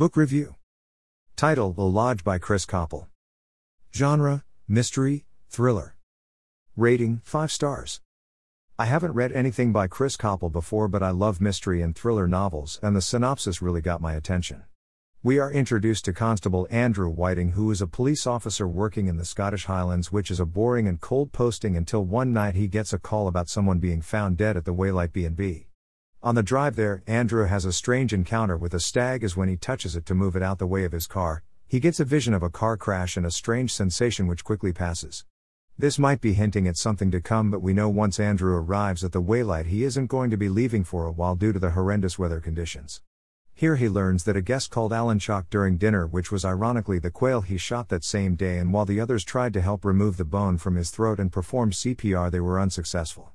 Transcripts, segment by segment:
Book Review Title The Lodge by Chris Coppel. Genre Mystery, Thriller. Rating 5 stars. I haven't read anything by Chris Coppel before, but I love mystery and thriller novels, and the synopsis really got my attention. We are introduced to Constable Andrew Whiting, who is a police officer working in the Scottish Highlands, which is a boring and cold posting until one night he gets a call about someone being found dead at the Waylight B&B. On the drive there, Andrew has a strange encounter with a stag as when he touches it to move it out the way of his car, he gets a vision of a car crash and a strange sensation which quickly passes. This might be hinting at something to come, but we know once Andrew arrives at the Waylight he isn't going to be leaving for a while due to the horrendous weather conditions. Here he learns that a guest called Alan shocked during dinner, which was ironically the quail he shot that same day, and while the others tried to help remove the bone from his throat and perform CPR, they were unsuccessful.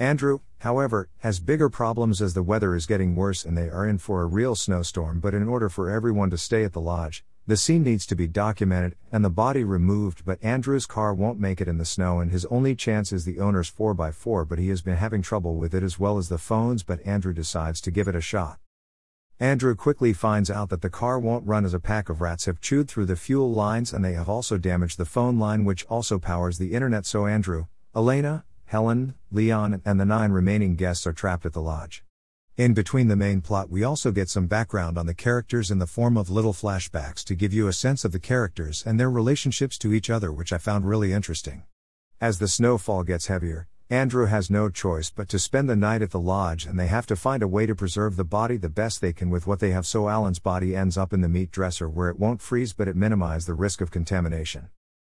Andrew, however, has bigger problems as the weather is getting worse and they are in for a real snowstorm. But in order for everyone to stay at the lodge, the scene needs to be documented and the body removed. But Andrew's car won't make it in the snow, and his only chance is the owner's 4x4. But he has been having trouble with it as well as the phones. But Andrew decides to give it a shot. Andrew quickly finds out that the car won't run as a pack of rats have chewed through the fuel lines and they have also damaged the phone line, which also powers the internet. So Andrew, Elena, Helen, Leon, and the nine remaining guests are trapped at the lodge. In between the main plot, we also get some background on the characters in the form of little flashbacks to give you a sense of the characters and their relationships to each other, which I found really interesting. As the snowfall gets heavier, Andrew has no choice but to spend the night at the lodge and they have to find a way to preserve the body the best they can with what they have so Alan's body ends up in the meat dresser where it won't freeze but it minimizes the risk of contamination.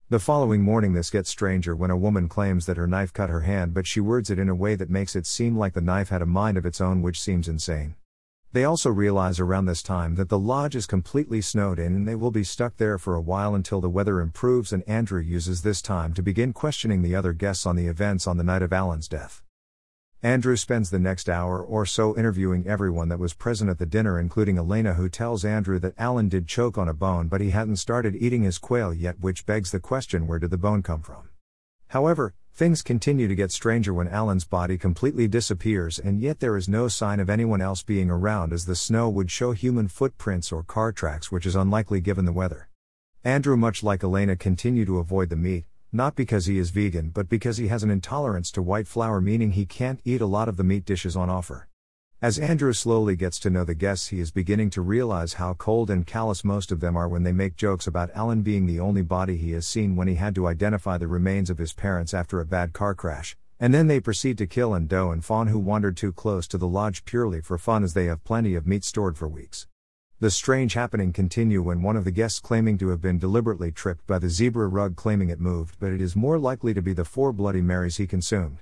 The following morning this gets stranger when a woman claims that her knife cut her hand but she words it in a way that makes it seem like the knife had a mind of its own which seems insane. They also realize around this time that the lodge is completely snowed in and they will be stuck there for a while until the weather improves, and Andrew uses this time to begin questioning the other guests on the events on the night of Alan's death. Andrew spends the next hour or so interviewing everyone that was present at the dinner, including Elena, who tells Andrew that Alan did choke on a bone but he hadn't started eating his quail yet, which begs the question where did the bone come from? However, Things continue to get stranger when Alan's body completely disappears, and yet there is no sign of anyone else being around as the snow would show human footprints or car tracks, which is unlikely given the weather. Andrew, much like Elena, continue to avoid the meat, not because he is vegan, but because he has an intolerance to white flour, meaning he can't eat a lot of the meat dishes on offer. As Andrew slowly gets to know the guests, he is beginning to realize how cold and callous most of them are when they make jokes about Alan being the only body he has seen when he had to identify the remains of his parents after a bad car crash. And then they proceed to kill and doe and fawn who wandered too close to the lodge purely for fun as they have plenty of meat stored for weeks. The strange happening continue when one of the guests claiming to have been deliberately tripped by the zebra rug claiming it moved, but it is more likely to be the four Bloody Marys he consumed.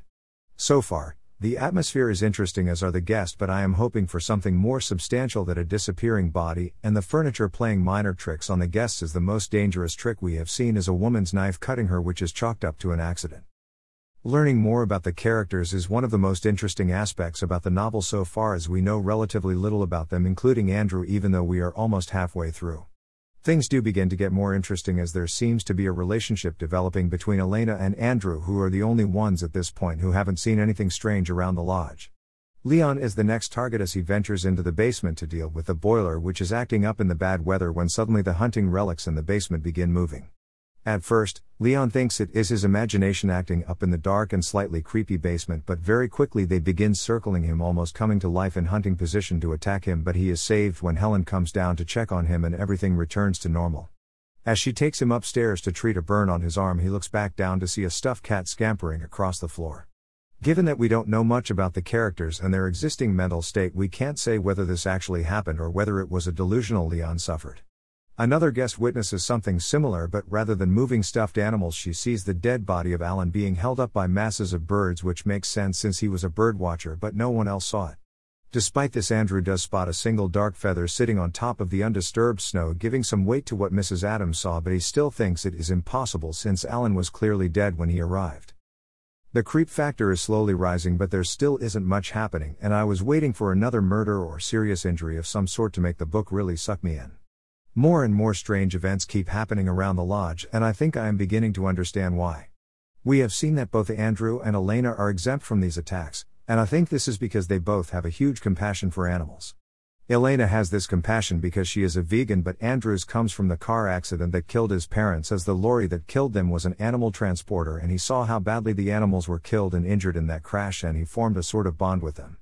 So far, the atmosphere is interesting as are the guests, but I am hoping for something more substantial than a disappearing body, and the furniture playing minor tricks on the guests is the most dangerous trick we have seen is a woman's knife cutting her, which is chalked up to an accident. Learning more about the characters is one of the most interesting aspects about the novel so far as we know relatively little about them, including Andrew, even though we are almost halfway through. Things do begin to get more interesting as there seems to be a relationship developing between Elena and Andrew, who are the only ones at this point who haven't seen anything strange around the lodge. Leon is the next target as he ventures into the basement to deal with the boiler, which is acting up in the bad weather when suddenly the hunting relics in the basement begin moving. At first, Leon thinks it is his imagination acting up in the dark and slightly creepy basement, but very quickly they begin circling him, almost coming to life in hunting position to attack him. But he is saved when Helen comes down to check on him and everything returns to normal. As she takes him upstairs to treat a burn on his arm, he looks back down to see a stuffed cat scampering across the floor. Given that we don't know much about the characters and their existing mental state, we can't say whether this actually happened or whether it was a delusional Leon suffered. Another guest witnesses something similar, but rather than moving stuffed animals, she sees the dead body of Alan being held up by masses of birds, which makes sense since he was a bird watcher, but no one else saw it. Despite this, Andrew does spot a single dark feather sitting on top of the undisturbed snow, giving some weight to what Mrs. Adams saw, but he still thinks it is impossible since Alan was clearly dead when he arrived. The creep factor is slowly rising, but there still isn't much happening, and I was waiting for another murder or serious injury of some sort to make the book really suck me in. More and more strange events keep happening around the lodge, and I think I am beginning to understand why. We have seen that both Andrew and Elena are exempt from these attacks, and I think this is because they both have a huge compassion for animals. Elena has this compassion because she is a vegan, but Andrews comes from the car accident that killed his parents, as the lorry that killed them was an animal transporter, and he saw how badly the animals were killed and injured in that crash, and he formed a sort of bond with them.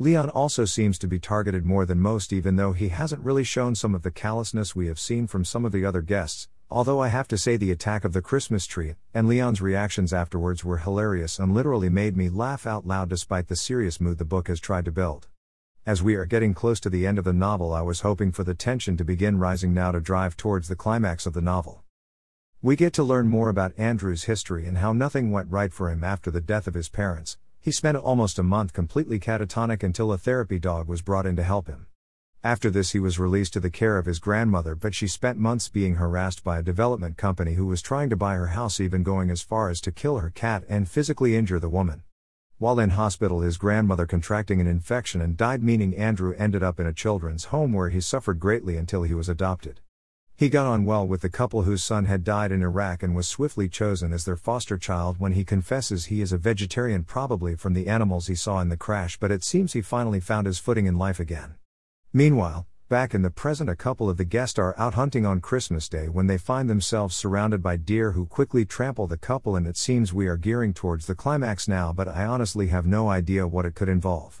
Leon also seems to be targeted more than most, even though he hasn't really shown some of the callousness we have seen from some of the other guests. Although I have to say, the attack of the Christmas tree and Leon's reactions afterwards were hilarious and literally made me laugh out loud despite the serious mood the book has tried to build. As we are getting close to the end of the novel, I was hoping for the tension to begin rising now to drive towards the climax of the novel. We get to learn more about Andrew's history and how nothing went right for him after the death of his parents. He spent almost a month completely catatonic until a therapy dog was brought in to help him. After this, he was released to the care of his grandmother, but she spent months being harassed by a development company who was trying to buy her house, even going as far as to kill her cat and physically injure the woman. While in hospital, his grandmother contracting an infection and died, meaning Andrew ended up in a children's home where he suffered greatly until he was adopted. He got on well with the couple whose son had died in Iraq and was swiftly chosen as their foster child when he confesses he is a vegetarian, probably from the animals he saw in the crash, but it seems he finally found his footing in life again. Meanwhile, Back in the present, a couple of the guests are out hunting on Christmas Day when they find themselves surrounded by deer who quickly trample the couple, and it seems we are gearing towards the climax now, but I honestly have no idea what it could involve.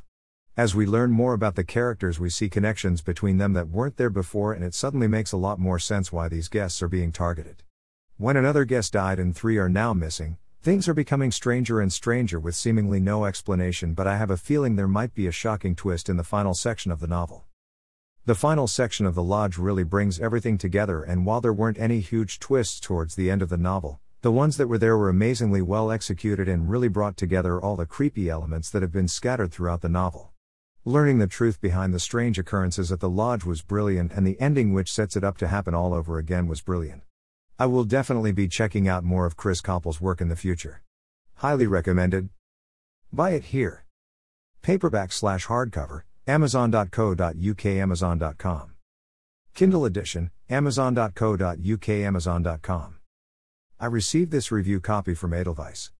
As we learn more about the characters, we see connections between them that weren't there before, and it suddenly makes a lot more sense why these guests are being targeted. When another guest died and three are now missing, things are becoming stranger and stranger with seemingly no explanation, but I have a feeling there might be a shocking twist in the final section of the novel. The final section of The Lodge really brings everything together, and while there weren't any huge twists towards the end of the novel, the ones that were there were amazingly well executed and really brought together all the creepy elements that have been scattered throughout the novel. Learning the truth behind the strange occurrences at the lodge was brilliant, and the ending, which sets it up to happen all over again, was brilliant. I will definitely be checking out more of Chris Coppel's work in the future. Highly recommended. Buy it here. Paperback slash hardcover, Amazon.co.uk Amazon.com. Kindle edition, Amazon.co.uk Amazon.com. I received this review copy from Edelweiss.